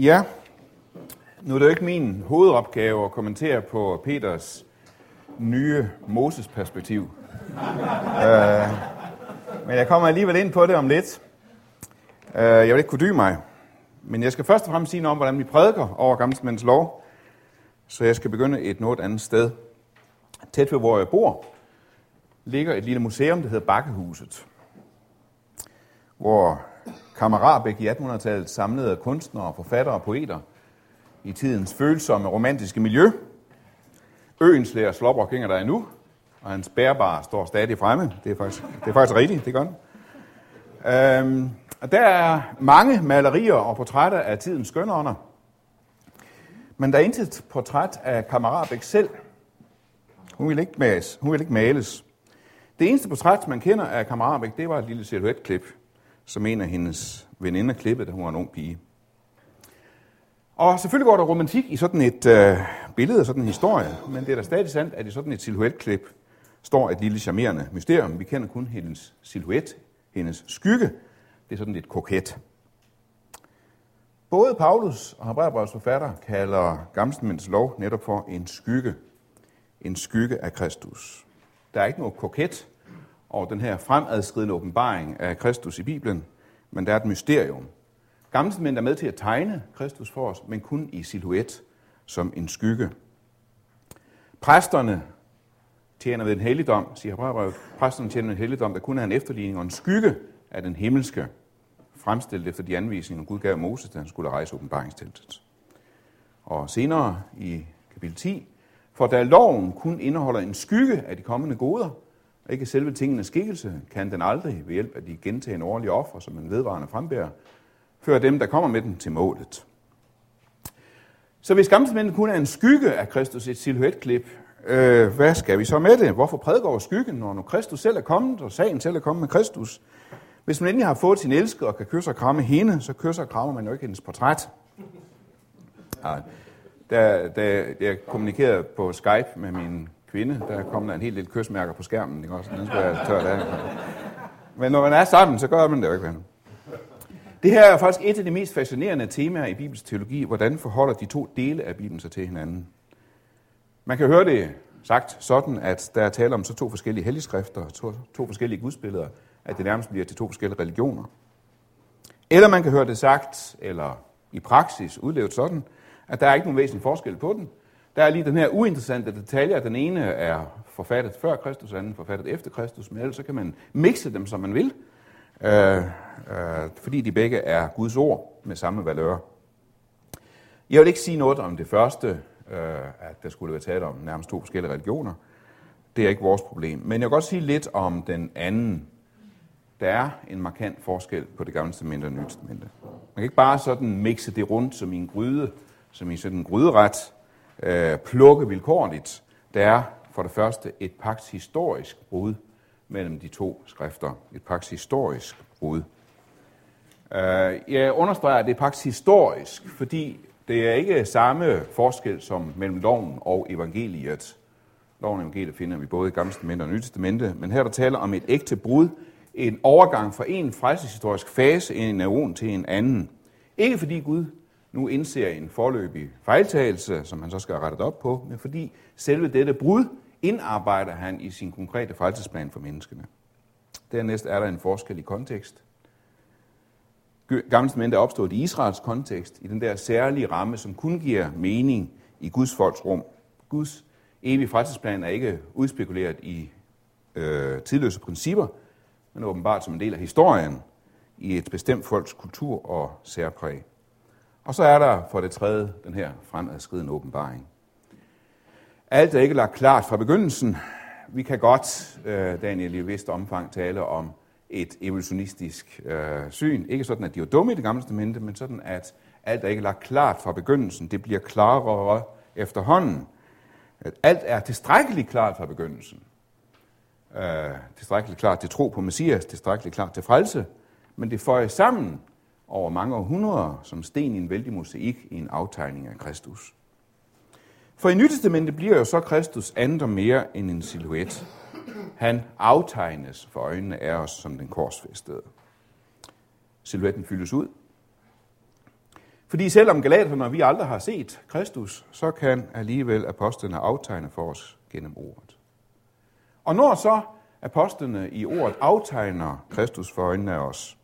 Ja, nu er det jo ikke min hovedopgave at kommentere på Peters nye Moses-perspektiv. uh, men jeg kommer alligevel ind på det om lidt. Uh, jeg vil ikke kunne dybe mig. Men jeg skal først og fremmest sige noget om, hvordan vi prædiker over Gammelmænds lov. Så jeg skal begynde et noget andet sted. Tæt ved, hvor jeg bor, ligger et lille museum, der hedder Bakkehuset. Hvor Kammerabæk i 1800-tallet samlede kunstnere, forfattere og poeter i tidens følsomme romantiske miljø. Øens lærer Slåbrok hænger der endnu, og hans bærbare står stadig fremme. Det er faktisk, det er faktisk rigtigt, det gør den. Øhm, og der er mange malerier og portrætter af tidens skønånder. Men der er intet portræt af Kammerabæk selv. Hun vil ikke males. Hun vil ikke males. Det eneste portræt, man kender af Kammerabæk, det var et lille silhuetklip, som en af hendes veninder klippede, da hun var en ung pige. Og selvfølgelig går der romantik i sådan et øh, billede og sådan en historie, men det er da stadig sandt, at i sådan et silhuetklip står et lille charmerende mysterium. Vi kender kun hendes silhuet, hendes skygge. Det er sådan lidt koket. Både Paulus og Hebræerbrevets forfatter kalder Gammelmænds lov netop for en skygge. En skygge af Kristus. Der er ikke noget koket over den her fremadskridende åbenbaring af Kristus i Bibelen, men der er et mysterium. Gammelmænd er med til at tegne Kristus for os, men kun i silhuet som en skygge. Præsterne tjener ved en helligdom, siger Hebræerbrevet. Præsterne tjener ved en helligdom, der kun er en efterligning og en skygge af den himmelske, fremstillet efter de anvisninger, Gud gav Moses, da han skulle rejse åbenbaringsteltet. Og senere i kapitel 10, for da loven kun indeholder en skygge af de kommende goder, og ikke selve tingenes skikkelse, kan den aldrig ved hjælp af de gentagende årlige ofre, som en vedvarende frembærer, føre dem, der kommer med den, til målet. Så hvis gammelmændene kun er en skygge af Kristus, et silhuetklip, øh, hvad skal vi så med det? Hvorfor prædiker over skyggen, når nu Kristus selv er kommet, og sagen selv er kommet med Kristus? Hvis man endelig har fået sin elsker og kan kysse og kramme hende, så kysser og krammer man jo ikke hendes portræt. Ja, da, da jeg kommunikerede på Skype med min kvinde, der er kommet en hel del kysmærker på skærmen. Ikke også? Den skulle jeg tørre af. Men når man er sammen, så gør man det jo ikke. Det her er faktisk et af de mest fascinerende temaer i Bibels teologi. Hvordan forholder de to dele af Bibelen sig til hinanden? Man kan høre det sagt sådan, at der er tale om så to forskellige helligskrifter, to, to forskellige gudsbilleder, at det nærmest bliver til to forskellige religioner. Eller man kan høre det sagt, eller i praksis udlevet sådan, at der er ikke nogen væsentlig forskel på den. Der er lige den her uinteressante detalje, at den ene er forfattet før Kristus, og den anden forfattet efter Kristus, men ellers så kan man mixe dem, som man vil, øh, øh, fordi de begge er Guds ord med samme valør. Jeg vil ikke sige noget om det første, øh, at der skulle være tale om nærmest to forskellige religioner. Det er ikke vores problem. Men jeg vil godt sige lidt om den anden. Der er en markant forskel på det gamle testamente og det nye testamente. Man kan ikke bare sådan mixe det rundt som i en gryde, som i sådan en gryderet, øh, plukke vilkårligt. Der er for det første et paks historisk brud mellem de to skrifter. Et paks historisk brud. Øh, jeg understreger, at det er paks historisk, fordi det er ikke samme forskel som mellem loven og evangeliet. Loven og evangeliet finder vi både i Gamle Testamente og Nye Testamente, men her er der taler om et ægte brud, en overgang fra en frelseshistorisk fase i en æon til en anden. Ikke fordi Gud nu indser en forløbig fejltagelse, som han så skal have rettet op på, men fordi selve dette brud indarbejder han i sin konkrete frelsesplan for menneskene. Dernæst er der en forskel i kontekst. Gamle Testamente er opstået i Israels kontekst, i den der særlige ramme, som kun giver mening i Guds folks rum. Guds evige frelsesplan er ikke udspekuleret i øh, tidløse principper, men åbenbart som en del af historien i et bestemt folks kultur og særpræg. Og så er der for det tredje den her fremadskridende åbenbaring. Alt er ikke lagt klart fra begyndelsen. Vi kan godt, øh, Daniel, i vist omfang tale om et evolutionistisk øh, syn. Ikke sådan, at de var dumme i det gamle testamente, men sådan, at alt er ikke lagt klart fra begyndelsen. Det bliver klarere efterhånden. At alt er tilstrækkeligt klart fra begyndelsen. Øh, tilstrækkeligt klart til tro på Messias, tilstrækkeligt klart til frelse, men det får sammen over mange århundreder som sten i en vældig mosaik i en aftegning af Kristus. For i Nytestamentet bliver jo så Kristus andet og mere end en silhuet. Han aftegnes for øjnene af os som den korsfæstede. Silhuetten fyldes ud. Fordi selvom galaterne vi aldrig har set Kristus, så kan alligevel apostlene aftegne for os gennem ordet. Og når så apostlene i ordet aftegner Kristus for øjnene af os,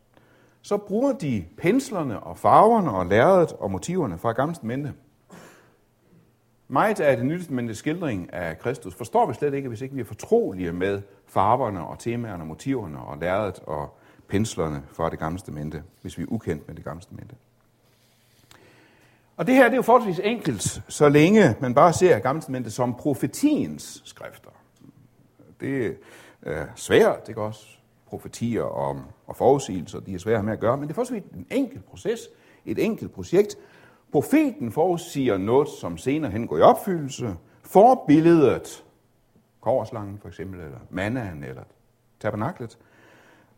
så bruger de penslerne og farverne og lærredet og motiverne fra Gamle Testamente. Meget af det nye testamentets skildring af Kristus forstår vi slet ikke, hvis ikke vi er fortrolige med farverne og temaerne og motiverne og lærredet og penslerne fra det gamle testamente, hvis vi er ukendt med det gamle testamente. Og det her det er jo forholdsvis enkelt, så længe man bare ser gamle testamentet som profetiens skrifter. Det er svært, det kan også profetier og, og forudsigelser, de er svære med at gøre, men det er vidt en enkelt proces, et enkelt projekt. Profeten forudsiger noget, som senere hen går i opfyldelse. Forbilledet, korslangen for eksempel, eller mannaen, eller tabernaklet,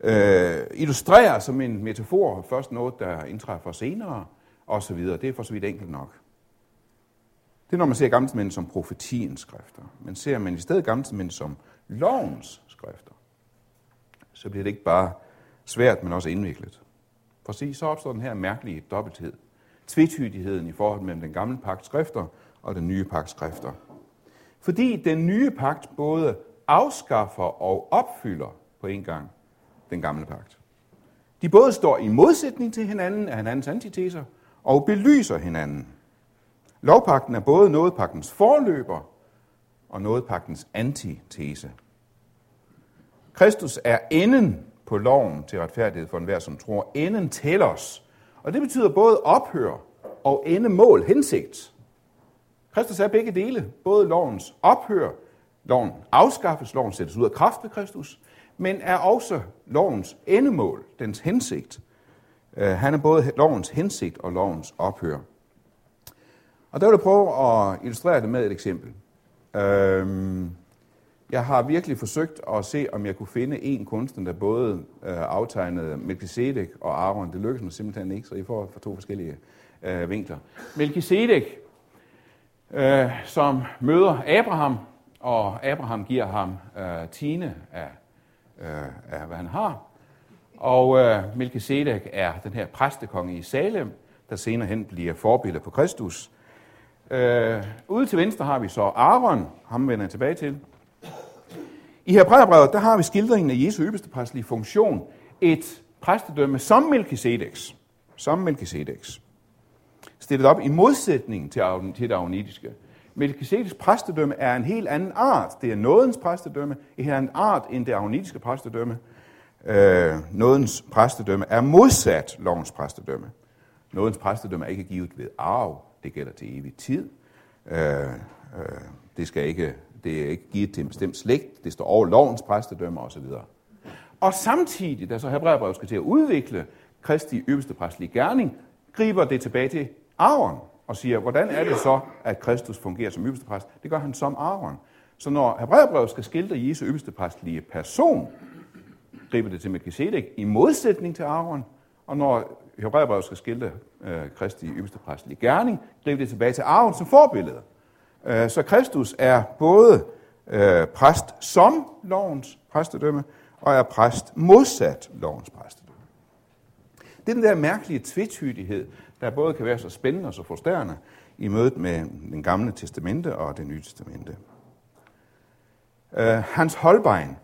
øh, illustrerer som en metafor først noget, der indtræffer senere, og så videre. Det er for så vidt enkelt nok. Det er, når man ser gamle som profetiens skrifter. Men ser man i stedet gamle som lovens skrifter, så bliver det ikke bare svært, men også indviklet. For se, så opstår den her mærkelige dobbelthed. Tvetydigheden i forhold mellem den gamle pagt skrifter og den nye pagt skrifter. Fordi den nye pagt både afskaffer og opfylder på en gang den gamle pagt. De både står i modsætning til hinanden af hinandens antiteser og belyser hinanden. Lovpakten er både nådepagtens forløber og nådepagtens antitese. Kristus er enden på loven til retfærdighed for enhver, som tror. Enden tæller os. Og det betyder både ophør og endemål, hensigt. Kristus er begge dele. Både lovens ophør, loven afskaffes, loven sættes ud af kraft ved Kristus, men er også lovens endemål, dens hensigt. Øh, han er både lovens hensigt og lovens ophør. Og der vil jeg prøve at illustrere det med et eksempel. Øhm, jeg har virkelig forsøgt at se, om jeg kunne finde en kunstner, der både øh, aftegnede Melchizedek og Aaron. Det lykkedes mig simpelthen ikke, så I får for to forskellige øh, vinkler. Melchizedek, øh, som møder Abraham, og Abraham giver ham øh, tiende af, øh, af, hvad han har. Og øh, Melchizedek er den her præstekonge i Salem, der senere hen bliver forbillede på Kristus. Øh, ude til venstre har vi så Aaron, ham vender jeg tilbage til. I Hebræerbrevet, der har vi skildringen af Jesu øverste præstlige funktion, et præstedømme som Melchizedeks, som Melchizedeks, stillet op i modsætning til, til det aronitiske. Melchizedeks præstedømme er en helt anden art. Det er nådens præstedømme, en helt anden art end det aronitiske præstedømme. Øh, nådens præstedømme er modsat lovens præstedømme. Nådens præstedømme er ikke givet ved arv. Det gælder til evig tid. Øh, øh, det skal ikke det er ikke givet til en bestemt slægt, det står over lovens præstedømmer osv. Og samtidig, da så Hebræerbrevet skal til at udvikle Kristi øverste præstlige gerning, griber det tilbage til Aaron og siger, hvordan er det så, at Kristus fungerer som øverste præst? Det gør han som Aaron. Så når Hebræerbrevet skal skildre Jesu øverste præstlige person, griber det til Melchizedek i modsætning til Aaron, og når Hebræerbrevet skal skildre øh, Kristi øverste præstlige gerning, griber det tilbage til Aaron som forbillede. Øh, så Kristus er både øh, præst som lovens præstedømme, og er præst modsat lovens præstedømme. Det er den der mærkelige tvetydighed, der både kan være så spændende og så frustrerende i mødet med den gamle testamente og det nye testamente. Øh, Hans Holbein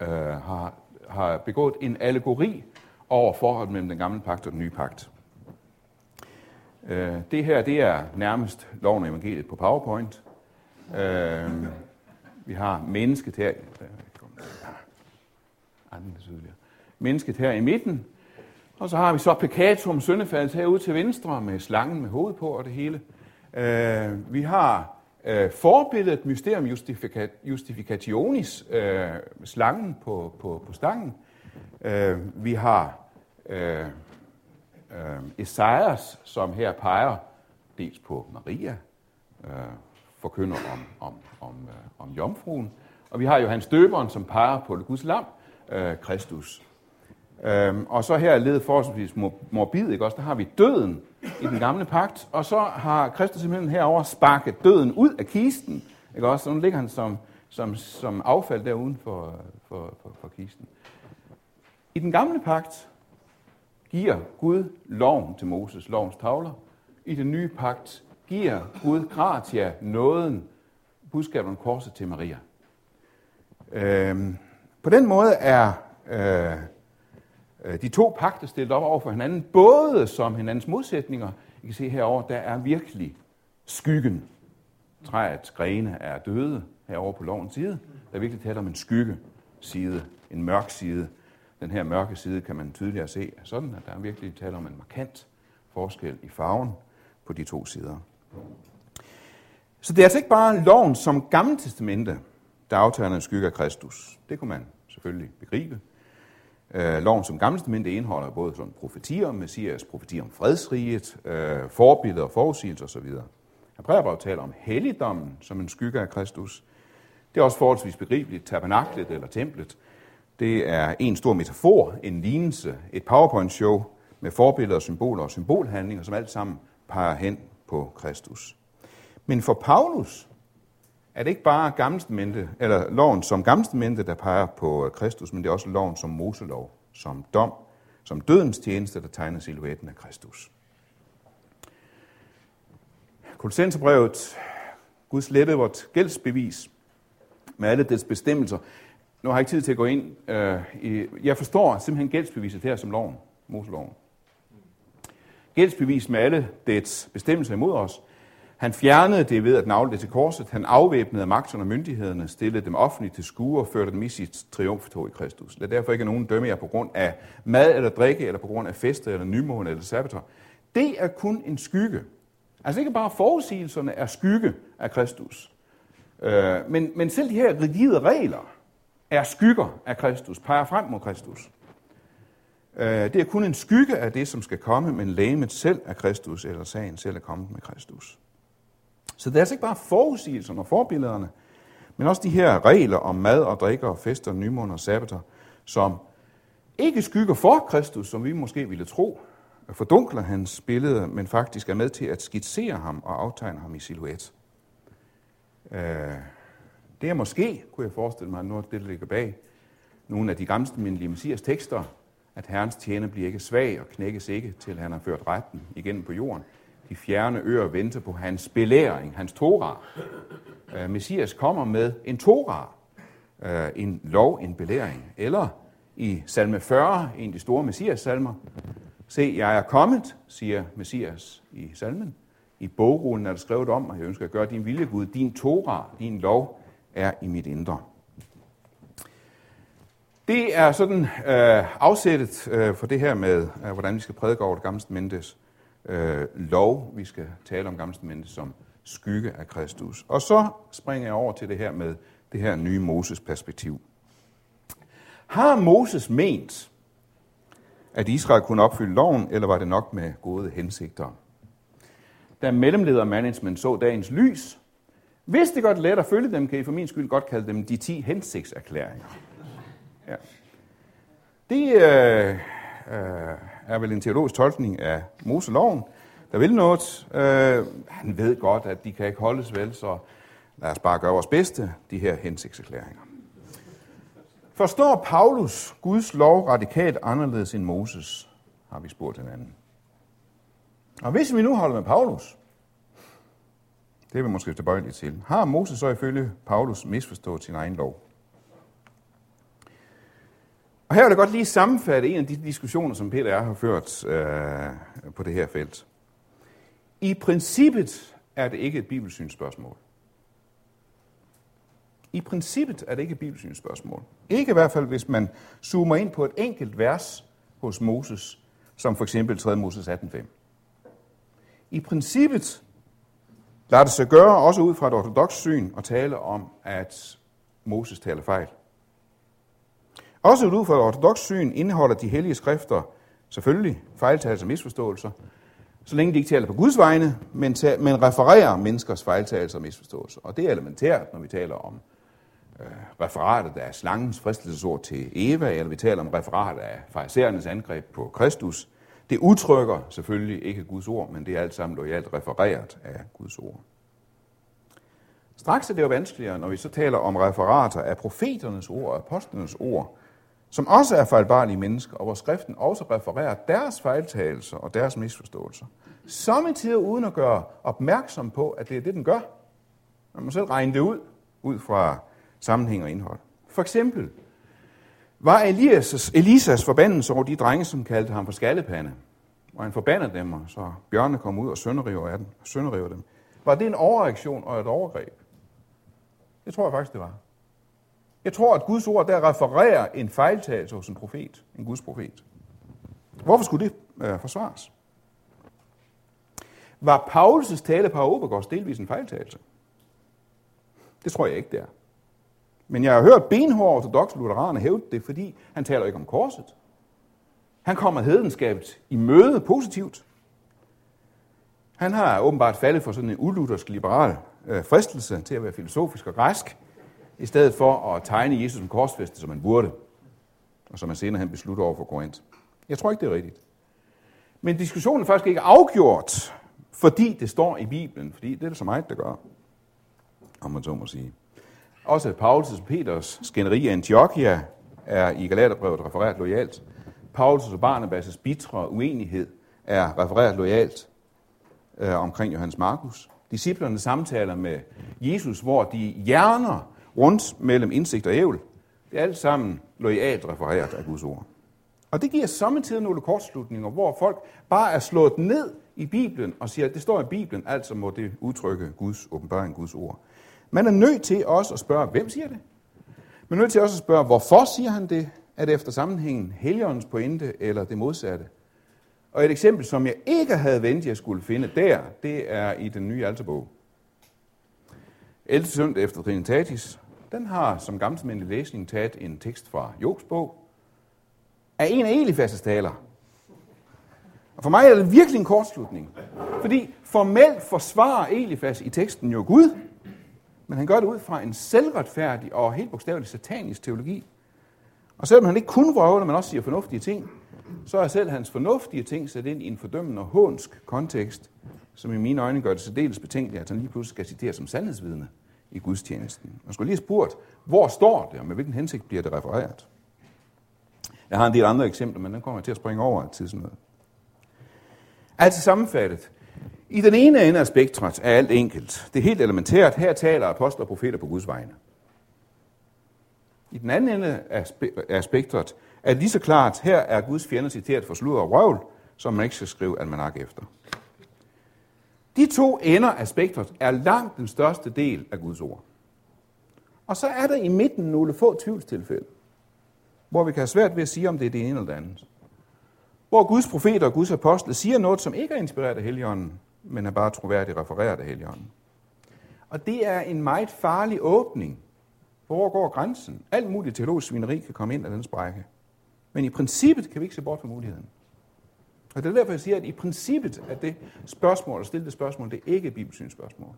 har, har begået en allegori over forholdet mellem den gamle pagt og den nye pagt. Øh, det her, det er nærmest loven og evangeliet på PowerPoint. Øh, vi har mennesket her. Mennesket her i midten. Og så har vi så peccatum, syndefaldet herude til venstre, med slangen med hovedet på og det hele. Øh, vi har øh, forbilledet mysterium justificationis, øh, slangen på, på, på stangen. Øh, vi har øh, øh, Esajas, som her peger dels på Maria, øh, forkynder om, om, om, øh, om jomfruen, og vi har Johannes Døberen, som peger på Guds lam, øh, Kristus. Øhm, og så her er ledet forholdsvis morbid, ikke også? Der har vi døden i den gamle pagt, og så har Kristus simpelthen herover sparket døden ud af kisten, ikke også? Så nu ligger han som, som, som affald der uden for, for, for, for kisten. I den gamle pagt, giver Gud loven til Moses, lovens tavler. I den nye pagt giver Gud gratia, nåden, budskabet om korset til Maria. Øhm, på den måde er øh, øh de to pagter stillet op over for hinanden, både som hinandens modsætninger. I kan se herover, der er virkelig skyggen. Træets grene er døde herover på lovens side. Der er virkelig tale om en skygge side, en mørk side. Den her mørke side kan man tydeligere se sådan, at der er virkelig tale om en markant forskel i farven på de to sider. Så det er altså ikke bare loven som gamle testamente, der aftager en skygge af Kristus. Det kunne man selvfølgelig begribe. Øh, loven som gamle testamente indeholder både sådan profetier om Messias, profetier om fredsriget, øh, forbilleder og forudsigelser osv. Hebræerbrevet taler om helligdommen som en skygge af Kristus. Det er også forholdsvis begribeligt. Tabernaklet eller templet, det er en stor metafor, en lignelse, et powerpoint-show med forbilleder, symboler og symbolhandlinger, som alt sammen peger hen på Kristus. Men for Paulus er det ikke bare gammelstamente, eller loven som gammelstamente, der peger på øh, Kristus, men det er også loven som Moselov, som dom, som dødens tjeneste, der tegner silhuetten af Kristus. Kolossenserbrevet, Guds lette vort gældsbevis med alle dets bestemmelser. Nu har jeg ikke tid til at gå ind. Øh, i, jeg forstår simpelthen gældsbeviset her som loven, Moseloven. Gældsbevis med alle dets bestemmelser imod os. Han fjernede det ved at navle det til korset. Han afvæbnede magterne og myndighederne, stillede dem offentligt til skue og førte dem i sit triumftog i Kristus. Lad derfor ikke nogen dømme jer på grund af mad eller drikke, eller på grund af fester eller nymåne eller sabbater. Det er kun en skygge Altså ikke bare forudsigelserne er skygge af Kristus, øh, men, men selv de her rigide regler er skygger af Kristus, peger frem mod Kristus. Øh, det er kun en skygge af det, som skal komme, men lægemet selv er Kristus, eller sagen selv er kommet med Kristus. Så det er altså ikke bare forudsigelserne og forbillederne, men også de her regler om mad og drikker, fester, nymåner og sabbater, som ikke skygger for Kristus, som vi måske ville tro, fordunkler hans billede, men faktisk er med til at skitsere ham og aftegne ham i silhuet. Øh, det er måske, kunne jeg forestille mig, når det ligger bag nogle af de gamle mindelige messias tekster, at herrens tjener bliver ikke svag og knækkes ikke, til han har ført retten igennem på jorden. De fjerne øer venter på hans belæring, hans Torah. Øh, messias kommer med en Torah, øh, en lov, en belæring. Eller i salme 40, en af de store messias-salmer, Se, jeg er kommet, siger Messias i salmen. I bogrullen er der skrevet om, at jeg ønsker at gøre din vilje, Gud. Din Torah, din lov, er i mit indre. Det er sådan øh, afsættet øh, for det her med, øh, hvordan vi skal prædike over det gamle mentes øh, lov. Vi skal tale om gamle mentes som skygge af Kristus. Og så springer jeg over til det her med det her nye Moses perspektiv. Har Moses ment, at Israel kunne opfylde loven, eller var det nok med gode hensigter? Da mellemleder management så dagens lys, hvis det godt let at følge dem, kan I for min skyld godt kalde dem de 10 hensigtserklæringer. Ja. Det øh, øh, er vel en teologisk tolkning af Moseloven, der vil noget. Øh, han ved godt, at de kan ikke holdes vel, så lad os bare gøre vores bedste, de her hensigtserklæringer. Forstår Paulus Guds lov radikalt anderledes end Moses, har vi spurgt hinanden. Og hvis vi nu holder med Paulus, det er vi måske tilbøjelige til, har Moses så ifølge Paulus misforstået sin egen lov? Og her vil jeg godt lige sammenfatte en af de diskussioner, som Peter og jeg har ført øh, på det her felt. I princippet er det ikke et bibelsynsspørgsmål. I princippet er det ikke et bibelsynsspørgsmål. Ikke i hvert fald, hvis man zoomer ind på et enkelt vers hos Moses, som for eksempel 3. Moses 18.5. I princippet lader det sig gøre, også ud fra et ortodox syn, at tale om, at Moses taler fejl. Også ud fra et ortodox syn indeholder de hellige skrifter selvfølgelig fejltagelser og misforståelser, så længe de ikke taler på Guds vegne, men, men refererer menneskers fejltagelser og misforståelser. Og det er elementært, når vi taler om øh, referatet af slangens fristelsesord til Eva, eller vi taler om referatet af farisæernes angreb på Kristus. Det udtrykker selvfølgelig ikke Guds ord, men det er alt sammen lojalt refereret af Guds ord. Straks er det jo vanskeligere, når vi så taler om referater af profeternes ord og apostlenes ord, som også er fejlbarlige mennesker, og hvor skriften også refererer deres fejltagelser og deres misforståelser. Samtidig uden at gøre opmærksom på, at det er det, den gør. Man må selv regne det ud, ud fra sammenhæng og indhold. For eksempel var Elias, Elisas forbandelse over de drenge, som kaldte ham for skallepande, og han forbandede dem, og så bjørnene kom ud og sønderriver, af dem, sønderriver dem. Var det en overreaktion og et overgreb? Det tror jeg faktisk, det var. Jeg tror, at Guds ord der refererer en fejltagelse hos en profet, en Guds profet. Hvorfor skulle det øh, forsvares? Var Paulus' tale på Obergårds delvis en fejltagelse? Det tror jeg ikke, det er. Men jeg har hørt benhårde ortodoxe lutheraner hævde det, fordi han taler ikke om korset. Han kommer hedenskabet i møde positivt. Han har åbenbart faldet for sådan en uluthersk liberal øh, fristelse til at være filosofisk og græsk, i stedet for at tegne Jesus som korsfæstet, som han burde, og som han senere han beslutter over for Korinth. Jeg tror ikke, det er rigtigt. Men diskussionen er faktisk ikke afgjort, fordi det står i Bibelen, fordi det er det så meget, der gør, om man så må sige. Også Paulus og Peters skænderi af Antiochia er i Galaterbrevet refereret lojalt. Paulus og Barnabas' bitre uenighed er refereret lojalt øh, omkring Johannes Markus. Disciplerne samtaler med Jesus, hvor de hjerner rundt mellem indsigt og ævl. Det er alt sammen lojalt refereret af Guds ord. Og det giver samtidig nogle kortslutninger, hvor folk bare er slået ned i Bibelen og siger, at det står i Bibelen, altså må det udtrykke Guds åbenbaring, Guds ord. Man er nødt til også at spørge, hvem siger det? Man er nødt til også at spørge, hvorfor siger han det? Er det efter sammenhængen heligåndens pointe eller det modsatte? Og et eksempel, som jeg ikke havde ventet, jeg skulle finde der, det er i den nye alterbog. 11. søndag efter Trinitatis, den har som gammelmændelig læsning taget en tekst fra Jobs bog, af en af Elifas' taler. Og for mig er det virkelig en kortslutning. Fordi formelt forsvarer Elifas i teksten jo Gud, men han gør det ud fra en selvretfærdig og helt bogstavelig satanisk teologi. Og selvom han ikke kun vrøvler, men også siger fornuftige ting, så er selv hans fornuftige ting sat ind i en fordømmende og hånsk kontekst, som i mine øjne gør det særdeles betænkeligt, at han lige pludselig skal citere som sandhedsvidne i gudstjenesten. Man skulle lige have spurgt, hvor står det, og med hvilken hensigt bliver det refereret? Jeg har en del andre eksempler, men den kommer jeg til at springe over til sådan noget. Altså sammenfattet. I den ene ende af spektret er alt enkelt. Det er helt elementært. Her taler apostler og profeter på Guds vegne. I den anden ende af spektret er lige så klart, her er Guds fjender citeret for slud og røvl, som man ikke skal skrive almanak efter. De to ender af spektret er langt den største del af Guds ord. Og så er der i midten nogle få tvivlstilfælde, hvor vi kan have svært ved at sige, om det er det ene eller det andet. Hvor Guds profeter og Guds apostle siger noget, som ikke er inspireret af Helligånden, men er bare troværdigt refereret af Helligånden. Og det er en meget farlig åbning. Hvor går grænsen? Alt muligt teologisk svineri kan komme ind af den sprække. Men i princippet kan vi ikke se bort fra muligheden. Og det er derfor, jeg siger, at i princippet er det spørgsmål, at stille det spørgsmål, det er ikke et bibelsynsspørgsmål.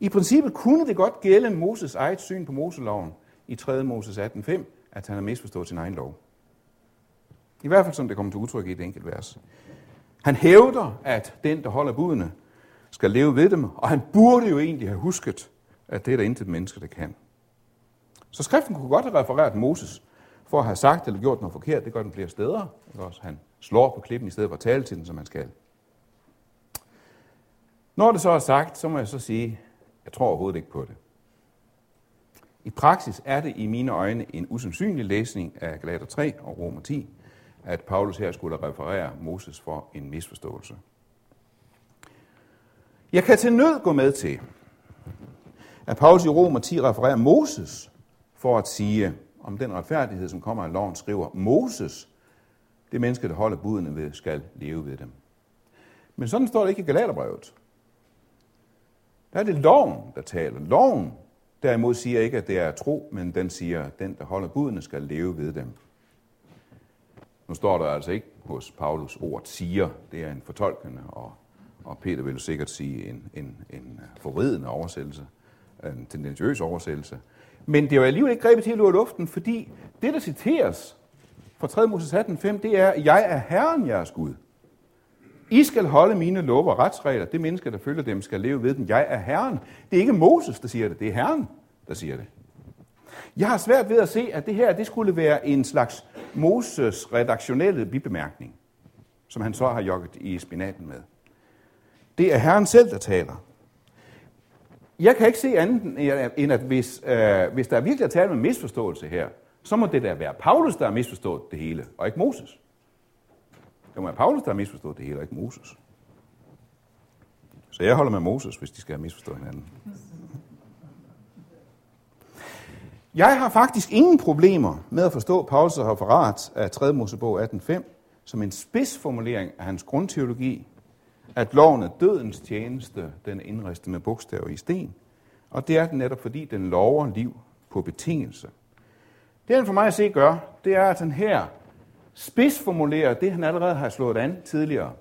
I princippet kunne det godt gælde Moses eget syn på Moseloven i 3. Moses 18.5, at han har misforstået sin egen lov. I hvert fald som det kommer til udtryk i et enkelt vers. Han hævder, at den, der holder budene, skal leve ved dem, og han burde jo egentlig have husket, at det er der intet menneske, der kan. Så skriften kunne godt have refereret Moses for at have sagt eller gjort noget forkert. Det gør den flere steder. Også han slår på klippen i stedet for at tale til den, som han skal. Når det så er sagt, så må jeg så sige, jeg tror overhovedet ikke på det. I praksis er det i mine øjne en usandsynlig læsning af Galater 3 og Romer 10, at Paulus her skulle referere Moses for en misforståelse. Jeg kan til nød gå med til, at Paulus i Romer 10 refererer Moses for at sige om den retfærdighed, som kommer af loven, skriver Moses, det menneske, der holder budene ved, skal leve ved dem. Men sådan står det ikke i Galaterbrevet. Der er det loven, der taler. Loven derimod siger ikke, at det er tro, men den siger, at den, der holder budene, skal leve ved dem. Nu står der altså ikke hos Paulus ordet siger, det er en fortolkende, og, og Peter vil sikkert sige en, en, en øh, forvridende oversættelse, en tendentiøs oversættelse. Men det er jo alligevel ikke grebet helt ud af luften, fordi det, der citeres fra 3. Moses 18.5, det er, jeg er Herren jeres Gud. I skal holde mine love og retsregler. Det menneske, der følger dem, skal leve ved dem. Jeg er Herren. Det er ikke Moses, der siger det. Det er Herren, der siger det. Jeg har svært ved at se, at det her det skulle være en slags Moses redaktionelle bibemærkning, som han så har jogget i spinaten med. Det er Herren selv, der taler. Jeg kan ikke se andet end, at hvis, øh, hvis der er virkelig at tale med misforståelse her, så må det da være Paulus, der har misforstået det hele, og ikke Moses. Det må være Paulus, der har misforstået det hele, og ikke Moses. Så jeg holder med Moses, hvis de skal have misforstået hinanden. Jeg har faktisk ingen problemer med at forstå Paulus' referat af 3. Mosebog 18.5 som en spidsformulering af hans grundteologi, at loven er dødens tjeneste, den er indristet med bogstaver i sten. Og det er den netop, fordi den lover liv på betingelse. Det han for mig at se gør, det er, at han her spidsformulerer det, han allerede har slået an tidligere.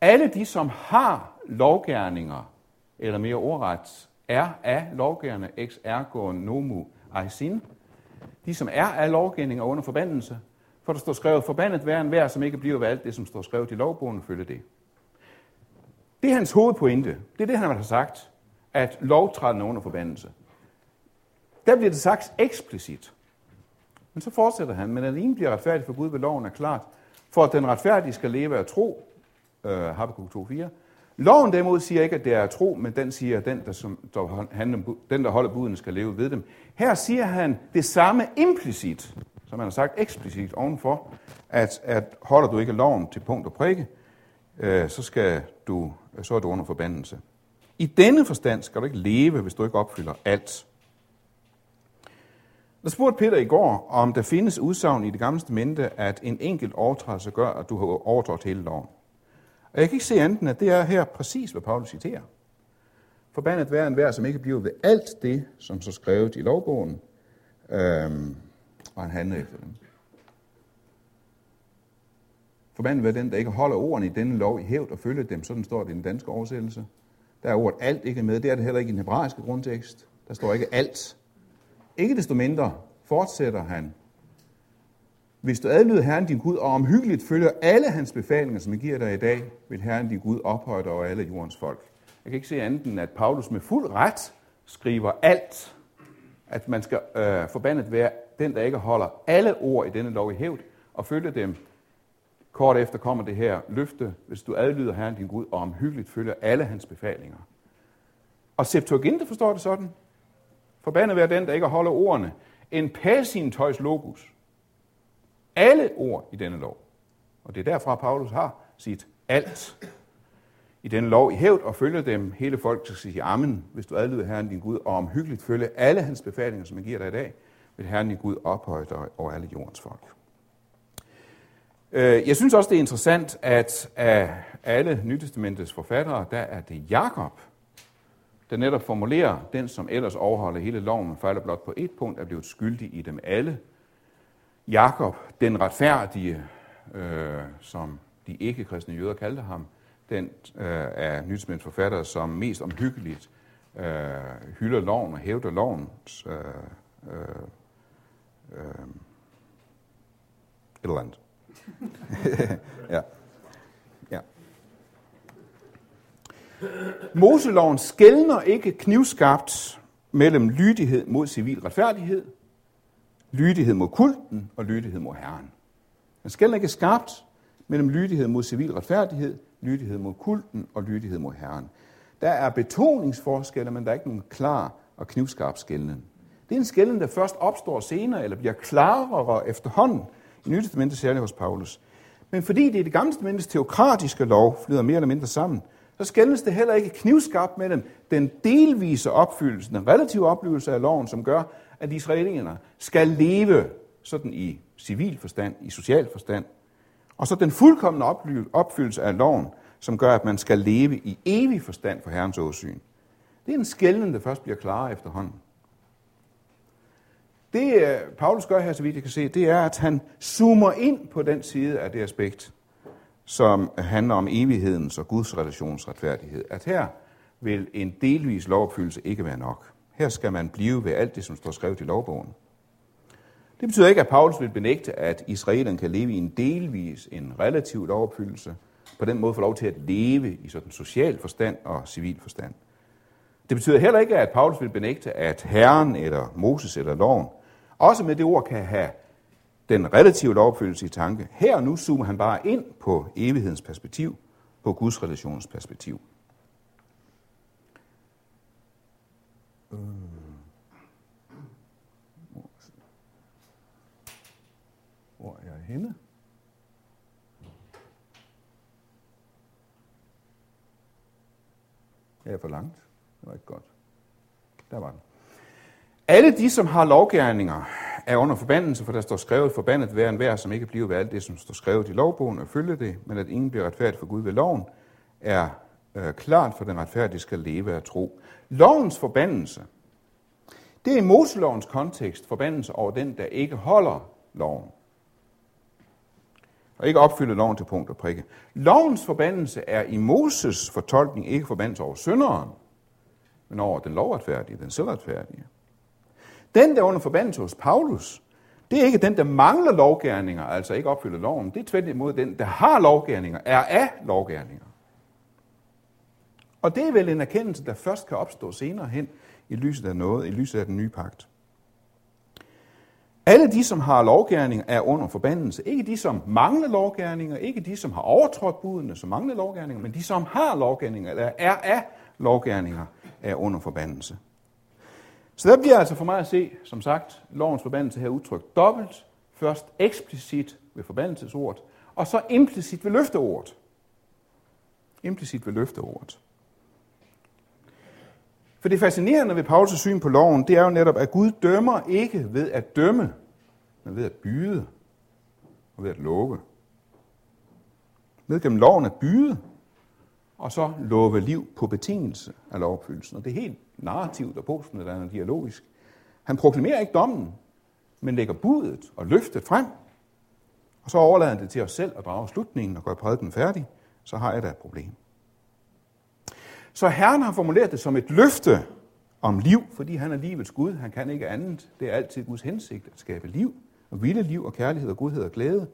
Alle de, som har lovgærninger, eller mere ordret, er af lovgærende ex ergo nomu aisin, de, som er af lovgærninger under forbandelse, for der står skrevet, forbandet hver en hver, som ikke bliver ved alt det, som står skrevet i lovbogen, følge det. Det er hans hovedpointe. Det er det, han har sagt, at lovtræden er under forbandelse. Der bliver det sagt eksplicit. Men så fortsætter han, men alene bliver retfærdig for Gud ved loven er klart, for at den retfærdige skal leve af tro, øh, Habakkuk 2.4. Loven derimod siger ikke, at det er tro, men den siger, at den, der, som, der, handler, den, der holder buden, skal leve ved dem. Her siger han det samme implicit, som han har sagt eksplicit ovenfor, at, at holder du ikke loven til punkt og prikke, øh, så, skal du, så er du under forbandelse. I denne forstand skal du ikke leve, hvis du ikke opfylder alt. Der spurgte Peter i går, om der findes udsagn i det gamle testamente, at en enkelt overtrædelse gør, at du har overtrådt hele loven. Og jeg kan ikke se andet at det er her præcis, hvad Paulus citerer. Forbandet være en vær, som ikke bliver ved alt det, som så skrevet i lovbogen, øhm, og han handler efter dem. Forbandet være den, der ikke holder ordene i denne lov i hævd og følger dem, sådan står det i den danske oversættelse. Der er ordet alt ikke med, det er det heller ikke i den hebraiske grundtekst. Der står ikke alt. Ikke desto mindre fortsætter han. Hvis du adlyder Herren din Gud og omhyggeligt følger alle hans befalinger, som jeg giver dig i dag, vil Herren din Gud ophøje dig over alle jordens folk. Jeg kan ikke se andet end, at Paulus med fuld ret skriver alt, at man skal øh, forbandet være den, der ikke holder alle ord i denne lov i hævd, og følge dem. Kort efter kommer det her løfte, hvis du adlyder Herren din Gud, og omhyggeligt følger alle hans befalinger. Og Septuaginta forstår det sådan. Forbandet være den, der ikke holder ordene. En tøjs logos. Alle ord i denne lov. Og det er derfra, Paulus har sit alt i denne lov i hævd og følger dem. Hele folk skal sige amen, hvis du adlyder Herren din Gud, og omhyggeligt følge alle hans befalinger, som han giver dig i dag, vil Herren din Gud ophøje dig over alle jordens folk. Øh, jeg synes også, det er interessant, at af alle Nytestamentets forfattere, der er det Jakob, der netop formulerer, den som ellers overholder hele loven, falder fejler blot på et punkt, er blevet skyldig i dem alle. Jakob, den retfærdige, øh, som de ikke-kristne jøder kaldte ham, den øh, af Nytestamentets forfatter, som mest omhyggeligt øh, hylder loven og hævder lovens øh, øh, øh, et eller andet. ja. ja. Moseloven skældner ikke knivskarpt mellem lydighed mod civil retfærdighed, lydighed mod kulten og lydighed mod Herren. Den skældner ikke skarpt mellem lydighed mod civil retfærdighed, lydighed mod kulten og lydighed mod Herren. Der er betoningsforskelle, men der er ikke nogen klar og knivskarp skældning. Det er en skælden, der først opstår senere, eller bliver klarere efterhånden i Nye Testamentet, særligt hos Paulus. Men fordi det i det gamle testamentets teokratiske lov flyder mere eller mindre sammen, så skældes det heller ikke knivskarpt mellem den delvise opfyldelse, den relative oplevelse af loven, som gør, at israelerne skal leve sådan i civil forstand, i social forstand, og så den fuldkommende opfyldelse af loven, som gør, at man skal leve i evig forstand for Herrens åsyn. Det er en skælden, der først bliver klar efterhånden. Det øh, Paulus gør her, så vidt jeg kan se, det er, at han zoomer ind på den side af det aspekt, som handler om evighedens og Guds relationsretfærdighed. At her vil en delvis lovopfyldelse ikke være nok. Her skal man blive ved alt det, som står skrevet i lovbogen. Det betyder ikke, at Paulus vil benægte, at israelerne kan leve i en delvis, en relativ lovopfyldelse, på den måde få lov til at leve i sådan social forstand og civil forstand. Det betyder heller ikke, at Paulus vil benægte, at Herren eller Moses eller loven også med det ord kan have den relative lovopfyldelse i tanke. Her og nu zoomer han bare ind på evighedens perspektiv, på Guds relationens perspektiv. Hvor er jeg henne? Jeg er for langt. Det var ikke godt. Der var den. Alle de, som har lovgærninger, er under forbandelse, for der står skrevet forbandet hver en hver, som ikke bliver ved alt det, som står skrevet i lovbogen og følge det, men at ingen bliver retfærdig for Gud ved loven, er øh, klart for den retfærdige skal leve af tro. Lovens forbandelse, det er i Moselovens kontekst forbandelse over den, der ikke holder loven. Og ikke opfylder loven til punkt og prikke. Lovens forbandelse er i Moses fortolkning ikke forbandelse over synderen, men over den lovretfærdige, den selvretfærdige. Den, der under forbandelse hos Paulus, det er ikke den, der mangler lovgærninger, altså ikke opfylder loven. Det er tværtimod den, der har lovgærninger, er af lovgærninger. Og det er vel en erkendelse, der først kan opstå senere hen i lyset af noget, i lyset af den nye pagt. Alle de, som har lovgærninger, er under forbandelse. Ikke de, som mangler lovgærninger, ikke de, som har overtrådt budene, som mangler lovgærninger, men de, som har lovgærninger, eller er af lovgærninger, er under forbandelse. Så der bliver altså for mig at se, som sagt, lovens forbandelse her udtrykt dobbelt. Først eksplicit ved forbandelsesordet, og så implicit ved løfteordet. Implicit ved løfteordet. For det fascinerende ved Paulus' syn på loven, det er jo netop, at Gud dømmer ikke ved at dømme, men ved at byde og ved at love. Med gennem loven at byde, og så love liv på betingelse af lovopfyldelsen. Og det er helt narrativt og postmoderne og dialogisk. Han proklamerer ikke dommen, men lægger budet og løftet frem. Og så overlader han det til os selv at drage slutningen og gøre prædiken færdig. Så har jeg da et problem. Så Herren har formuleret det som et løfte om liv, fordi han er livets Gud. Han kan ikke andet. Det er altid Guds hensigt at skabe liv, og vilde liv og kærlighed og godhed og glæde.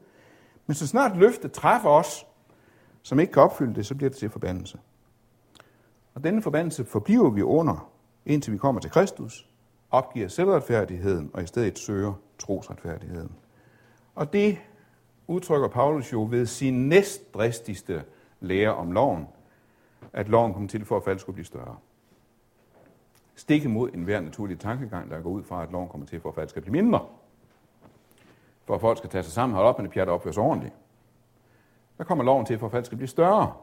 Men så snart løftet træffer os, som ikke kan opfylde det, så bliver det til forbandelse. Og denne forbandelse forbliver vi under, indtil vi kommer til Kristus, opgiver selvretfærdigheden og i stedet søger trosretfærdigheden. Og det udtrykker Paulus jo ved sin næstdristigste lære om loven, at loven kommer til for at faldet skulle blive større. Stik imod enhver naturlig tankegang, der går ud fra, at loven kommer til for at faldet skal blive mindre. For at folk skal tage sig sammen, holde op med det pjat og opføre sig ordentligt. Der kommer loven til for at faldet skal blive større.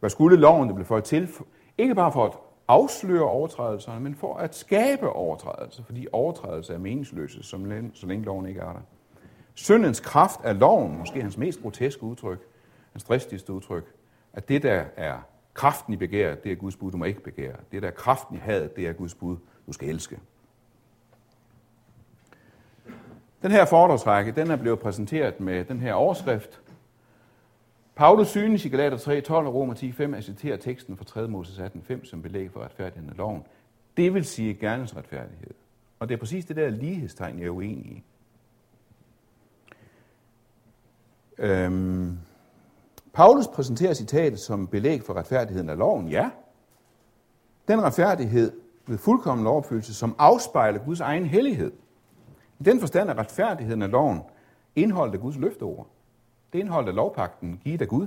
Hvad skulle loven, det blev for til? Ikke bare for at afsløre overtrædelserne, men for at skabe overtrædelser, fordi overtrædelser er meningsløse, så længe loven ikke er der. Syndens kraft er loven, måske hans mest groteske udtryk, hans dristigste udtryk, at det, der er kraften i begæret, det er Guds bud, du må ikke begære. Det, der er kraften i hadet, det er Guds bud, du skal elske. Den her foredragsrække, den er blevet præsenteret med den her overskrift. Paulus synes i Galater 3, 12 og Romer 10, 5 at citere teksten fra 3. Moses 18, 5 som belæg for retfærdigheden af loven. Det vil sige gerningsretfærdighed. Og det er præcis det der lighedstegn, jeg er uenig i. Øhm, Paulus præsenterer citatet som belæg for retfærdigheden af loven, ja. Den retfærdighed ved fuldkommen lovopfyldelse, som afspejler Guds egen hellighed. I den forstand er retfærdigheden af loven indholdet af Guds løfteord. Det indholdet af lovpakten givet af Gud.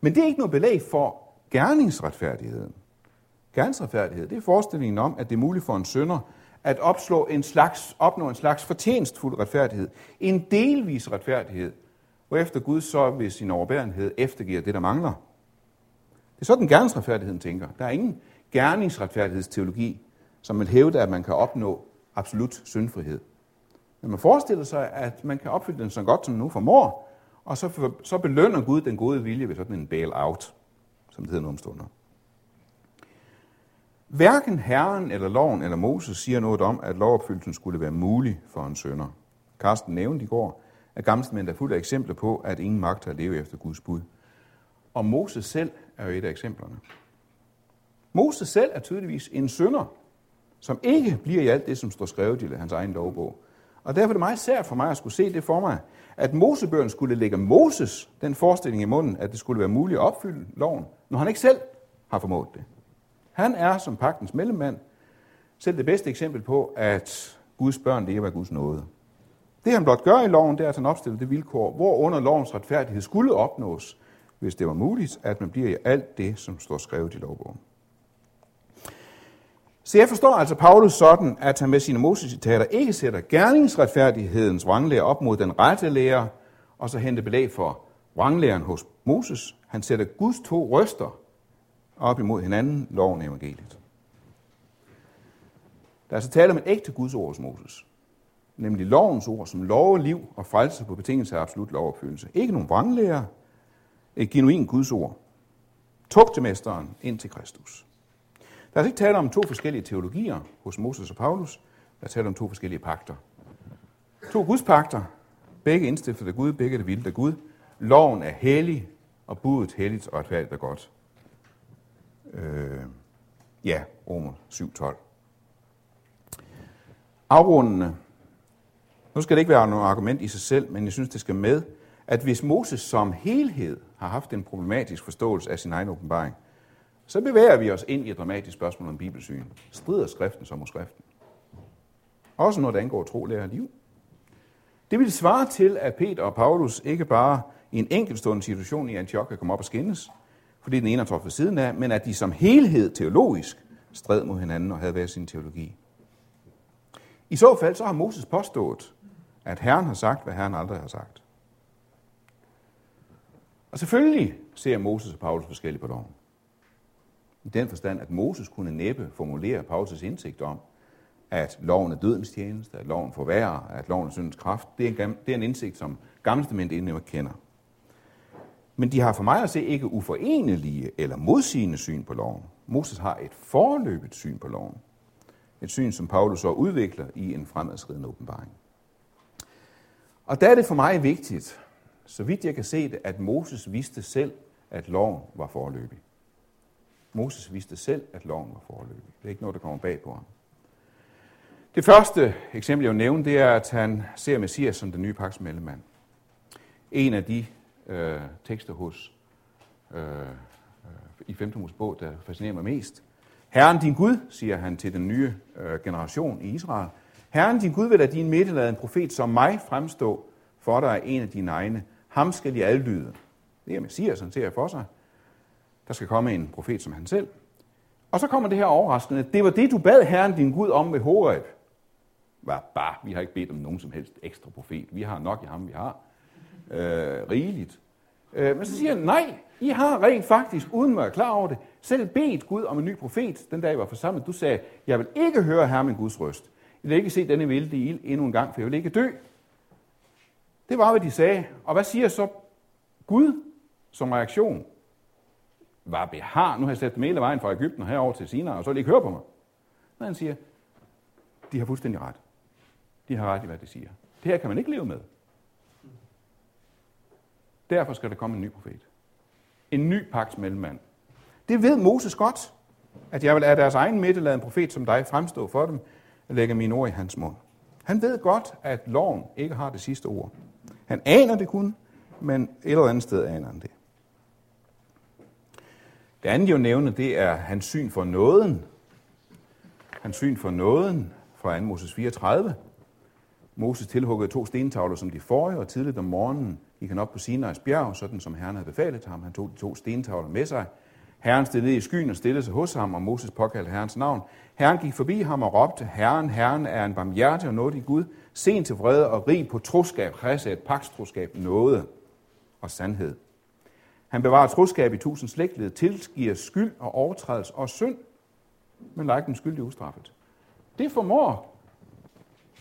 Men det er ikke noget belæg for gerningsretfærdigheden. Gerningsretfærdighed, det er forestillingen om, at det er muligt for en sønder at opslå en slags, opnå en slags fortjenstfuld retfærdighed. En delvis retfærdighed, efter Gud så ved sin overbærenhed eftergiver det, der mangler. Det er sådan gerningsretfærdigheden tænker. Der er ingen gerningsretfærdighedsteologi, som vil hævde, at man kan opnå absolut syndfrihed. Men man forestiller sig, at man kan opfylde den så godt som nu formår, og så, for, så belønner Gud den gode vilje ved sådan en bail-out, som det hedder nu om stunder. Hverken Herren eller loven eller Moses siger noget om, at lovopfyldelsen skulle være mulig for en sønder. Karsten nævnte i går, at Gamle er fuld af eksempler på, at ingen magt har leve efter Guds bud. Og Moses selv er jo et af eksemplerne. Moses selv er tydeligvis en synder, som ikke bliver i alt det, som står skrevet i hans egen lovbog. Og derfor er det meget sært for mig at skulle se det for mig, at Mosebøgerne skulle lægge Moses den forestilling i munden, at det skulle være muligt at opfylde loven, når han ikke selv har formået det. Han er som pagtens mellemmand selv det bedste eksempel på, at Guds børn lever af Guds nåde. Det han blot gør i loven, det er, at han opstiller det vilkår, hvor under lovens retfærdighed skulle opnås, hvis det var muligt, at man bliver i alt det, som står skrevet i lovbogen. Så jeg forstår altså Paulus sådan, at han med sine Moses-citater ikke sætter gerningsretfærdighedens vranglærer op mod den rette lærer, og så hente belæg for vranglæren hos Moses. Han sætter Guds to røster op imod hinanden, loven og evangeliet. Der er så tale om et ægte Guds ord hos Moses. Nemlig lovens ord, som lover liv og frelse på betingelse af absolut lovopfyldelse. Ikke nogen vranglærer, et genuin Guds ord. Tugtemesteren ind til Kristus. Der er altså ikke tale om to forskellige teologier hos Moses og Paulus. Der er tale om to forskellige pakter. To Guds pakter, begge indstiftet af Gud, begge det vildt af Gud. Loven er hellig, og budet helligt og retfærdigt og godt. Øh, ja, Romer 7.12. Afrundende. Nu skal det ikke være noget argument i sig selv, men jeg synes, det skal med, at hvis Moses som helhed har haft en problematisk forståelse af sin egen åbenbaring, så bevæger vi os ind i et dramatisk spørgsmål om bibelsyn. Strider skriften som mod skriften? Også når det angår tro, lærer liv. Det vil svare til, at Peter og Paulus ikke bare i en enkeltstående situation i Antioch kom op og skændes, fordi den ene er ved siden af, men at de som helhed teologisk stred mod hinanden og havde hver sin teologi. I så fald så har Moses påstået, at Herren har sagt, hvad Herren aldrig har sagt. Og selvfølgelig ser Moses og Paulus forskelligt på loven. I den forstand, at Moses kunne næppe formulere Paulus' indsigt om, at loven er dødens tjeneste, at loven forværrer, at loven er syndens kraft. Det er en, det er en indsigt, som gammelstament endnu ikke kender. Men de har for mig at se ikke uforenelige eller modsigende syn på loven. Moses har et forløbet syn på loven. Et syn, som Paulus så udvikler i en fremadskridende åbenbaring. Og der er det for mig vigtigt, så vidt jeg kan se det, at Moses vidste selv, at loven var forløbig. Moses vidste selv, at loven var forløbig. Det er ikke noget, der kommer bag på ham. Det første eksempel, jeg vil nævne, det er, at han ser Messias som den nye pagts mellemmand. En af de øh, tekster hos øh, øh, i 5. Mosebog, der fascinerer mig mest. Herren din Gud, siger han til den nye øh, generation i Israel, Herren din Gud vil af din midte lade en profet som mig fremstå for dig en af dine egne. Ham skal de adlyde. Det er Messias, han ser for sig. Der skal komme en profet som han selv. Og så kommer det her overraskende. Det var det, du bad Herren din Gud om ved Horeb. Var bare, vi har ikke bedt om nogen som helst ekstra profet. Vi har nok i ham, vi har. Øh, rigeligt. Øh, men så siger han, nej, I har rent faktisk, uden at være klar over det, selv bedt Gud om en ny profet, den dag I var forsamlet. Du sagde, jeg vil ikke høre Herren min Guds røst. Jeg vil ikke se denne vilde ild endnu en gang, for jeg vil ikke dø. Det var, hvad de sagde. Og hvad siger så Gud som reaktion? Var behar? Nu har jeg sat dem hele vejen fra Ægypten og herover til Sinai, og så vil de ikke høre på mig. Men han siger, de har fuldstændig ret. De har ret i, hvad de siger. Det her kan man ikke leve med. Derfor skal der komme en ny profet. En ny pagt mellemmand. Det ved Moses godt, at jeg vil af deres egen midte lade en profet som dig fremstå for dem, og lægge mine ord i hans mund. Han ved godt, at loven ikke har det sidste ord. Han aner det kun, men et eller andet sted aner han det. Det andet, jeg nævne, det er hans syn for nåden. Hans syn for nåden fra 2. Moses 34. Moses tilhuggede to stentavler som de forrige, og tidligt om morgenen gik han op på Sinais bjerg, sådan som Herren havde befalet ham. Han tog de to stentavler med sig. Herren stillede i skyen og stillede sig hos ham, og Moses påkaldte Herrens navn. Herren gik forbi ham og råbte, Herren, Herren er en barmhjertig og nådig Gud, sen til vrede og rig på troskab, et pakstroskab, nåde og sandhed. Han bevarer troskab i tusind slægtled, tilgiver skyld og overtrædelse og synd, men lader den skyldige ustraffet. Det formår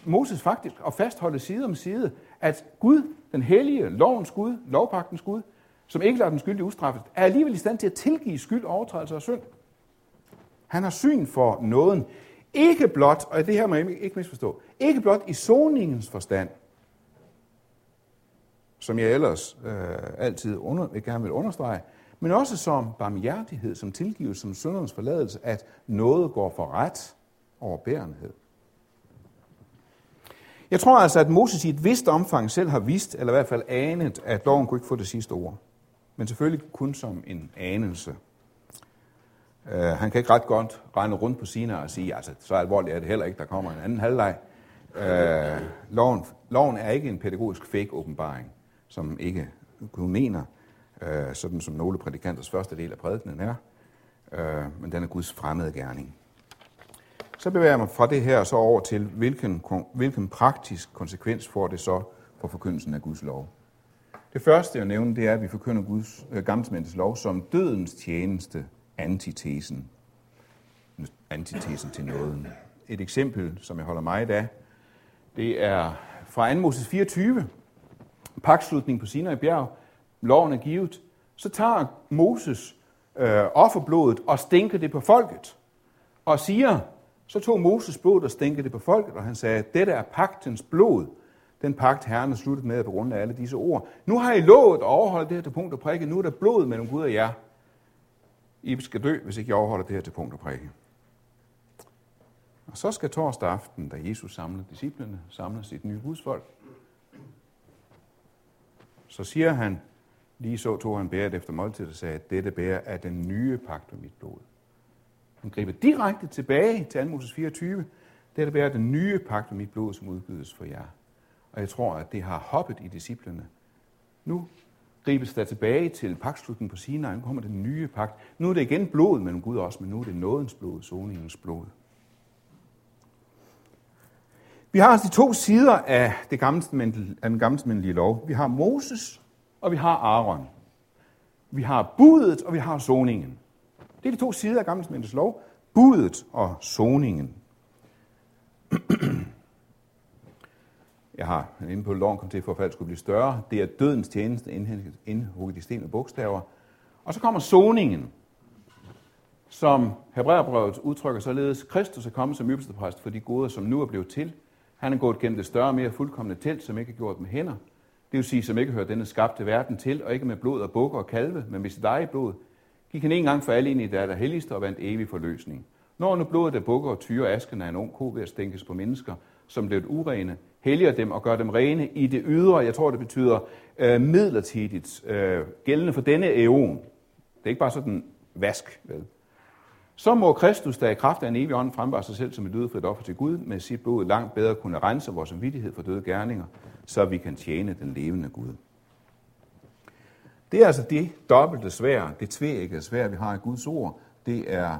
Moses faktisk at fastholde side om side, at Gud, den hellige, lovens Gud, lovpagtens Gud, som ikke lader den skyldige ustraffet, er alligevel i stand til at tilgive skyld, overtrædelse og synd. Han har syn for nåden. Ikke blot, og det her må jeg ikke misforstå, ikke blot i soningens forstand, som jeg ellers øh, altid under, jeg gerne vil understrege, men også som barmhjertighed, som tilgivelse, som syndernes forladelse, at noget går for ret over bærenhed. Jeg tror altså, at Moses i et vist omfang selv har vidst, eller i hvert fald anet, at loven kunne ikke få det sidste ord. Men selvfølgelig kun som en anelse. Uh, han kan ikke ret godt regne rundt på sine og sige, altså så alvorligt er det heller ikke, der kommer en anden halvleg. Uh, loven, loven er ikke en pædagogisk fake åbenbaring, som ikke kun mener, uh, sådan som nogle prædikanters første del af prædikenen er, uh, men den er Guds fremmede gerning. Så bevæger jeg mig fra det her så over til, hvilken, hvilken praktisk konsekvens får det så for forkyndelsen af Guds lov. Det første, jeg nævner, det er, at vi forkynder Guds øh, gammelmænds lov som dødens tjeneste, antitesen. Antitesen til nåden. Et eksempel, som jeg holder meget af, det er fra 2. Moses 24, pakslutning på Sinai bjerg, loven er givet, så tager Moses øh, offerblodet og stænker det på folket, og siger, så tog Moses blodet og stænkede det på folket, og han sagde, dette er pagtens blod, den pagt Herren har sluttet med på grund af alle disse ord. Nu har I lovet at overholde det her til punkt og prikke. Nu er der blod mellem Gud og jer. I skal dø, hvis ikke I overholder det her til punkt og prikke. Og så skal torsdag aften, da Jesus samler disciplene, samler sit nye gudsfolk, så siger han, lige så tog han bæret efter måltid og sagde, at dette bærer er den nye pagt med mit blod. Han griber direkte tilbage til 2. Moses 24. Dette bærer den nye pagt med mit blod, som udbydes for jer. Og jeg tror, at det har hoppet i disciplene. Nu gribes der tilbage til pagtslutningen på Sinai. Nu kommer den nye pagt. Nu er det igen blod mellem Gud og os, men nu er det nådens blod, soningens blod. Vi har altså de to sider af, det gamle, af den gamle lov. Vi har Moses, og vi har Aaron. Vi har budet, og vi har soningen. Det er de to sider af gamle lov. Budet og soningen. jeg har inde på, at loven kom til for, at skulle blive større. Det er dødens tjeneste, indhugget i sten og bogstaver. Og så kommer soningen, som Hebræerbrevet udtrykker således, Kristus er kommet som ypperstepræst for de goder, som nu er blevet til. Han er gået gennem det større, mere fuldkommende telt, som ikke er gjort med hænder. Det vil sige, som ikke hører denne skabte verden til, og ikke med blod og bukker og kalve, men med sit eget blod. Gik han en gang for alle ind i det der helligste og vandt evig forløsning. Når nu blodet af bukker og tyre asken af en ung ko ved at stænkes på mennesker, som blev urene, helliger dem og gør dem rene i det ydre. Jeg tror, det betyder øh, midlertidigt, øh, gældende for denne æon. Det er ikke bare sådan vask, vel? Så må Kristus, der i kraft af en evig ånd frembare sig selv som et lydfrit offer til Gud, med sit blod langt bedre kunne rense vores samvittighed for døde gerninger, så vi kan tjene den levende Gud. Det er altså det dobbelte svær, det tvækkede svær, vi har i Guds ord. Det er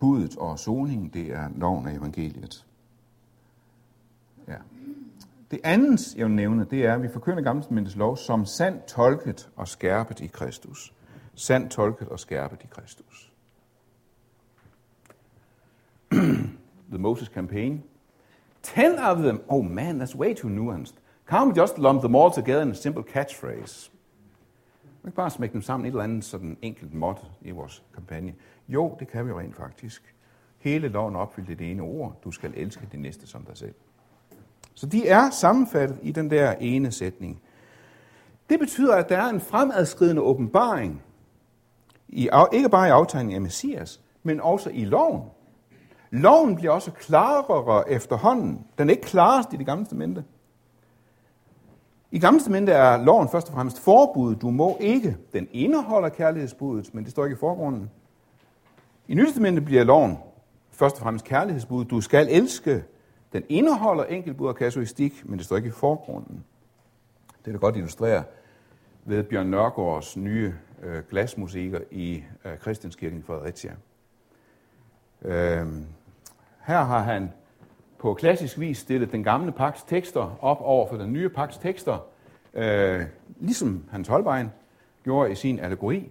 budet og soningen, det er loven af evangeliet. Ja. Det andet, jeg vil nævne, det er, at vi forkynder Gammeltestamentets lov som sandt tolket og skærpet i Kristus. Sandt tolket og skærpet i Kristus. the Moses campaign. Ten of them, oh man, that's way too nuanced. Can't we just lump them all together in a simple catchphrase? Vi kan bare smække dem sammen i et eller andet sådan enkelt motto i vores kampagne. Jo, det kan vi rent faktisk. Hele loven opfylder det ene ord. Du skal elske din næste som dig selv. Så de er sammenfattet i den der ene sætning. Det betyder, at der er en fremadskridende åbenbaring, i, ikke bare i aftegningen af Messias, men også i loven. Loven bliver også klarere efterhånden. Den er ikke klarest i det gamle testamente. I gamle testamente er loven først og fremmest forbud. Du må ikke. Den indeholder kærlighedsbuddet, men det står ikke i forgrunden. I Nye Testamente bliver loven først og fremmest kærlighedsbuddet. Du skal elske. Den indeholder enkeltbud og kasuistik, men det står ikke i forgrunden. Det er godt illustreret ved Bjørn Nørgaards nye øh, glasmusikker i øh, Christianskirken i Fredericia. Øh, her har han på klassisk vis stillet den gamle pakts tekster op over for den nye pakts tekster, øh, ligesom Hans Holbein gjorde i sin allegori.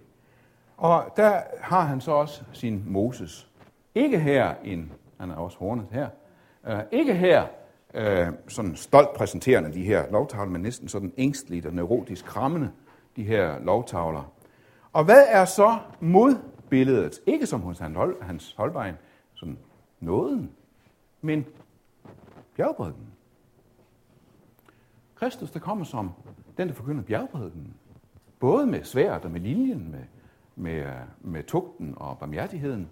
Og der har han så også sin Moses. Ikke her en, han er også hornet her, øh, ikke her øh, sådan stolt præsenterende de her lovtavler, men næsten sådan ængstligt og neurotisk krammende de her lovtavler. Og hvad er så modbilledet? Ikke som hos Hans Holbein, sådan nåden, men bjergbredden. Kristus, der kommer som den, der forkynder bjergbredden. Både med sværet og med linjen, med, med, øh, med tugten og barmhjertigheden.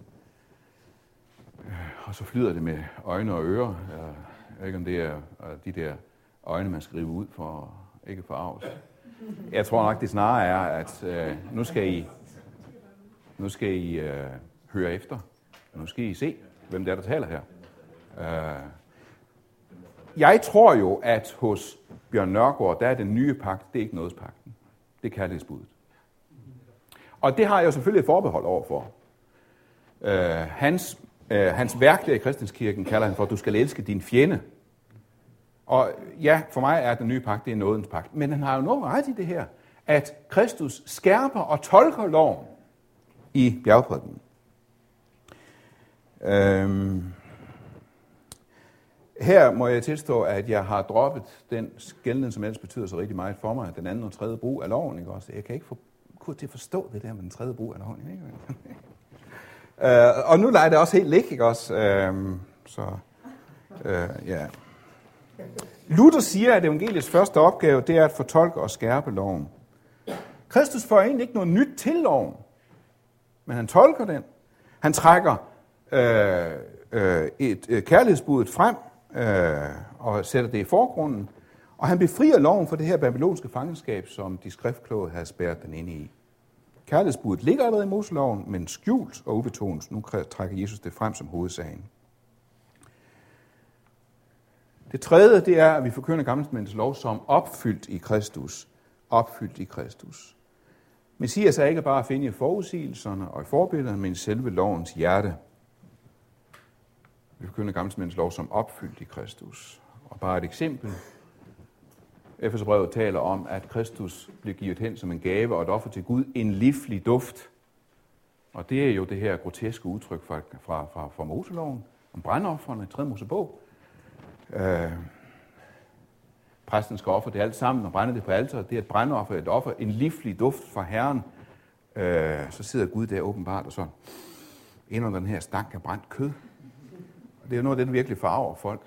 Og så flyder det med øjne og ører. Jeg ved ikke, om det er de der øjne, man skriver ud for ikke for arves. Jeg tror nok, det snarere er, at øh, nu skal I, nu skal I øh, høre efter. Nu skal I se, hvem det er, der taler her. Øh, jeg tror jo, at hos Bjørn Nørgaard, der er den nye pagt, det er ikke nådespagten. Det er kærlighedsbuddet. Og det har jeg selvfølgelig et forbehold overfor. Øh, hans, øh, hans værk der i Kristenskirken kalder han for, at du skal elske din fjende. Og ja, for mig er den nye pagt, det er nådens pagt. Men han har jo noget ret i det her, at Kristus skærper og tolker loven i bjergprædiken. Øhm, her må jeg tilstå, at jeg har droppet den skældning, som ellers betyder så rigtig meget for mig, den anden og tredje brug af loven. Ikke? Også, jeg kan ikke få kunne til at forstå det der med den tredje brug af loven. Ikke? Øh, og nu leger det også helt ligge, ikke også? Øh, så, øh, ja. Luther siger, at evangeliets første opgave, det er at fortolke og skærpe loven. Kristus får egentlig ikke noget nyt til loven, men han tolker den. Han trækker øh, øh, et øh, frem øh, og sætter det i forgrunden, og han befrier loven for det her babylonske fangenskab, som de skriftkloge havde spærret den ind i. Kærlighedsbuddet ligger allerede i Moseloven, men skjult og ubetonet. Nu trækker Jesus det frem som hovedsagen. Det tredje, det er, at vi forkynder gammelmænds lov som opfyldt i Kristus. Opfyldt i Kristus. Messias er ikke bare at finde i forudsigelserne og i forbillederne, men i selve lovens hjerte. Vi forkynder gammelmænds lov som opfyldt i Kristus. Og bare et eksempel. Efeserbrevet taler om, at Kristus blev givet hen som en gave og et offer til Gud, en livlig duft. Og det er jo det her groteske udtryk fra, fra, fra, fra Moseloven, om brændofferne i 3. Mosebog. Øh, præsten skal ofre det alt sammen og brænde det på alteret. Det er et brændoffer, et offer, en livlig duft fra Herren. Øh, så sidder Gud der åbenbart og så ind under den her stank af brændt kød. Og det er noget af det, der virkelig farver folk.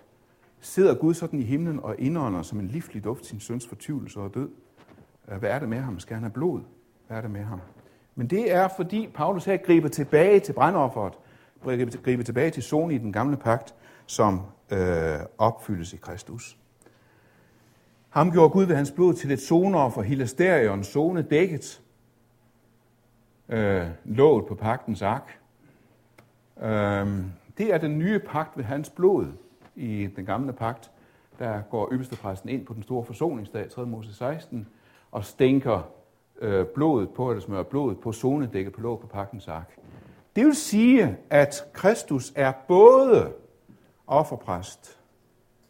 Sidder Gud sådan i himlen og indånder som en livlig duft sin søns fortvivlelse og død? Øh, hvad er det med ham? Skal han have blod? Hvad er det med ham? Men det er, fordi Paulus her griber tilbage til brændofferet, griber tilbage til zonen i den gamle pagt, som øh, opfyldes i Kristus. Ham gjorde Gud ved hans blod til et zoneoffer, hilasterion, zone dækket, øh, låget på pagtens ark. Øh, det er den nye pagt ved hans blod i den gamle pagt. Der går øverstepræsten ind på den store forsoningsdag, 3. Mose 16, og stænker øh, blodet på, eller smører blodet på zonedækket på låget på pagtens ark. Det vil sige, at Kristus er både offerpræst.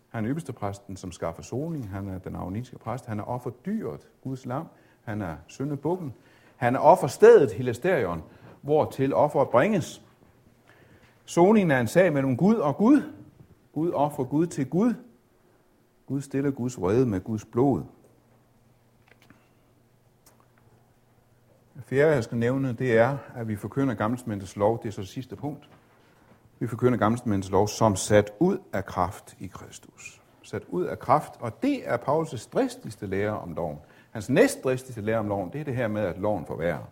Han er ypperste præsten, som skaffer soning. Han er den aronitiske præst. Han er offerdyret, Guds lam. Han er syndebukken. Han er offerstedet, Hilasterion, hvor til offeret bringes. Soningen er en sag mellem Gud og Gud. Gud offer Gud til Gud. Gud stiller Guds vrede med Guds blod. Det fjerde, jeg skal nævne, det er, at vi forkynder gammelsmændets lov. Det er så det sidste punkt. Vi forkynder Gammelsmændets lov som sat ud af kraft i Kristus. Sat ud af kraft, og det er Paulus' dristigste lære om loven. Hans næstdristigste lære om loven, det er det her med, at loven forværrer,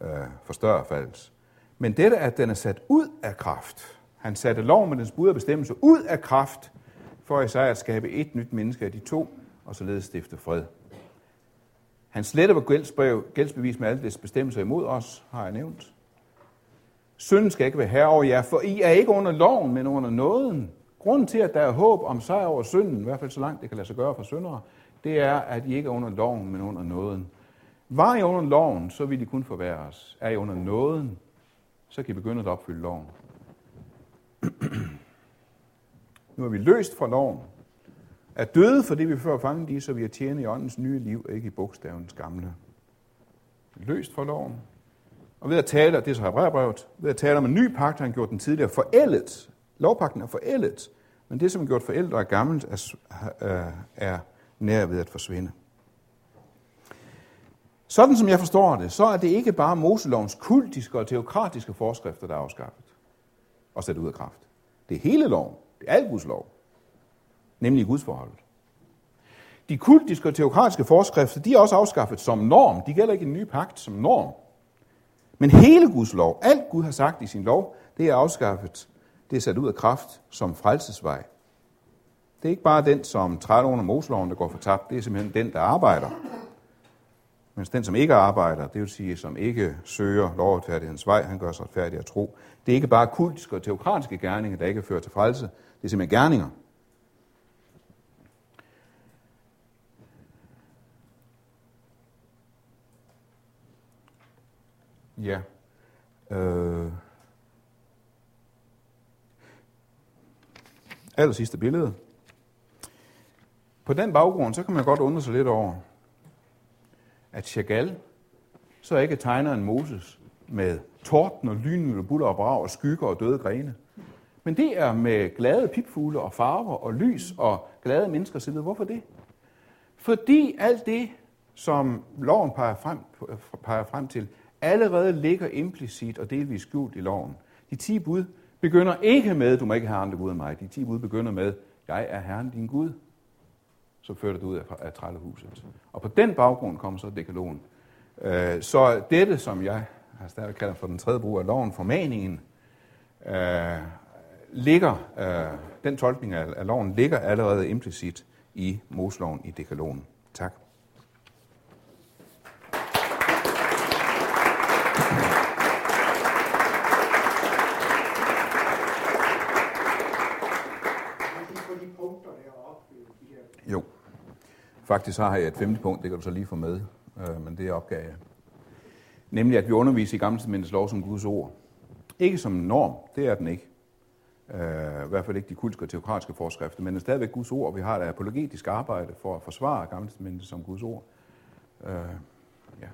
øh, forstørrer falds. Men dette, at den er sat ud af kraft. Han satte loven med dens bud og bestemmelse ud af kraft, for Isaiah at skabe et nyt menneske af de to, og således stifte fred. Han sletter var gældsbrev, gældsbevis med alle dets bestemmelser imod os, har jeg nævnt. Synden skal ikke være herre over jer, for I er ikke under loven, men under nåden. Grunden til, at der er håb om sejr over synden, i hvert fald så langt det kan lade sig gøre for syndere, det er, at I ikke er under loven, men under nåden. Var I under loven, så vil I kun os. Er I under nåden, så kan I begynde at opfylde loven. nu er vi løst fra loven. Er døde for det, vi før fangede i, så vi er tjene i åndens nye liv, ikke i bogstavens gamle. Løst fra loven. Og ved at tale, det er så Hebræerbrevet, ved at tale om en ny pagt, har han gjort den tidligere forældet. Lovpakten er forældet, men det, som er gjort forældet og er gammelt, er, er nær ved at forsvinde. Sådan som jeg forstår det, så er det ikke bare Moselovens kultiske og teokratiske forskrifter, der er afskaffet og sat ud af kraft. Det er hele loven. Det er alt Guds lov. Nemlig Gudsforholdet. De kultiske og teokratiske forskrifter, de er også afskaffet som norm. De gælder ikke en ny pagt som norm. Men hele Guds lov, alt Gud har sagt i sin lov, det er afskaffet. Det er sat ud af kraft som frelsesvej. Det er ikke bare den, som træder under Moseloven, der går for tabt. Det er simpelthen den, der arbejder. mens den, som ikke arbejder, det vil sige, som ikke søger lovretfærdighedens vej, han gør sig retfærdig at tro. Det er ikke bare kultiske og teokratiske gerninger, der ikke fører til frelse. Det er simpelthen gerninger. Ja. Øh. Aller sidste billede. På den baggrund, så kan man godt undre sig lidt over, at Chagall så ikke tegner en Moses med torden og lyn og buller og brag og skygger og døde grene. Men det er med glade pipfugle og farver og lys og glade mennesker sidder. Hvorfor det? Fordi alt det, som loven peger frem, peger frem til, allerede ligger implicit og delvis skjult i loven. De ti bud begynder ikke med, du må ikke have andre Gud end mig. De ti bud begynder med, jeg er Herren din Gud. Så fører det ud af, af trællehuset. Og på den baggrund kommer så dekalogen. Øh, så dette, som jeg altså der vi kalder for den tredje brug af loven, formaningen, øh, ligger, øh, den tolkning af, af loven ligger allerede implicit i Mosloven i dekalogen. Tak. Jo. Faktisk har jeg et femte punkt, det kan du så lige få med, øh, men det er opgave jeg. Nemlig, at vi underviser i Gamle lov som Guds ord. Ikke som norm, det er den ikke. Øh, I hvert fald ikke de kultiske og teokratiske forskrifter, men det er stadigvæk Guds ord. Vi har et apologetisk arbejde for at forsvare Gamle som Guds ord. Øh, ja.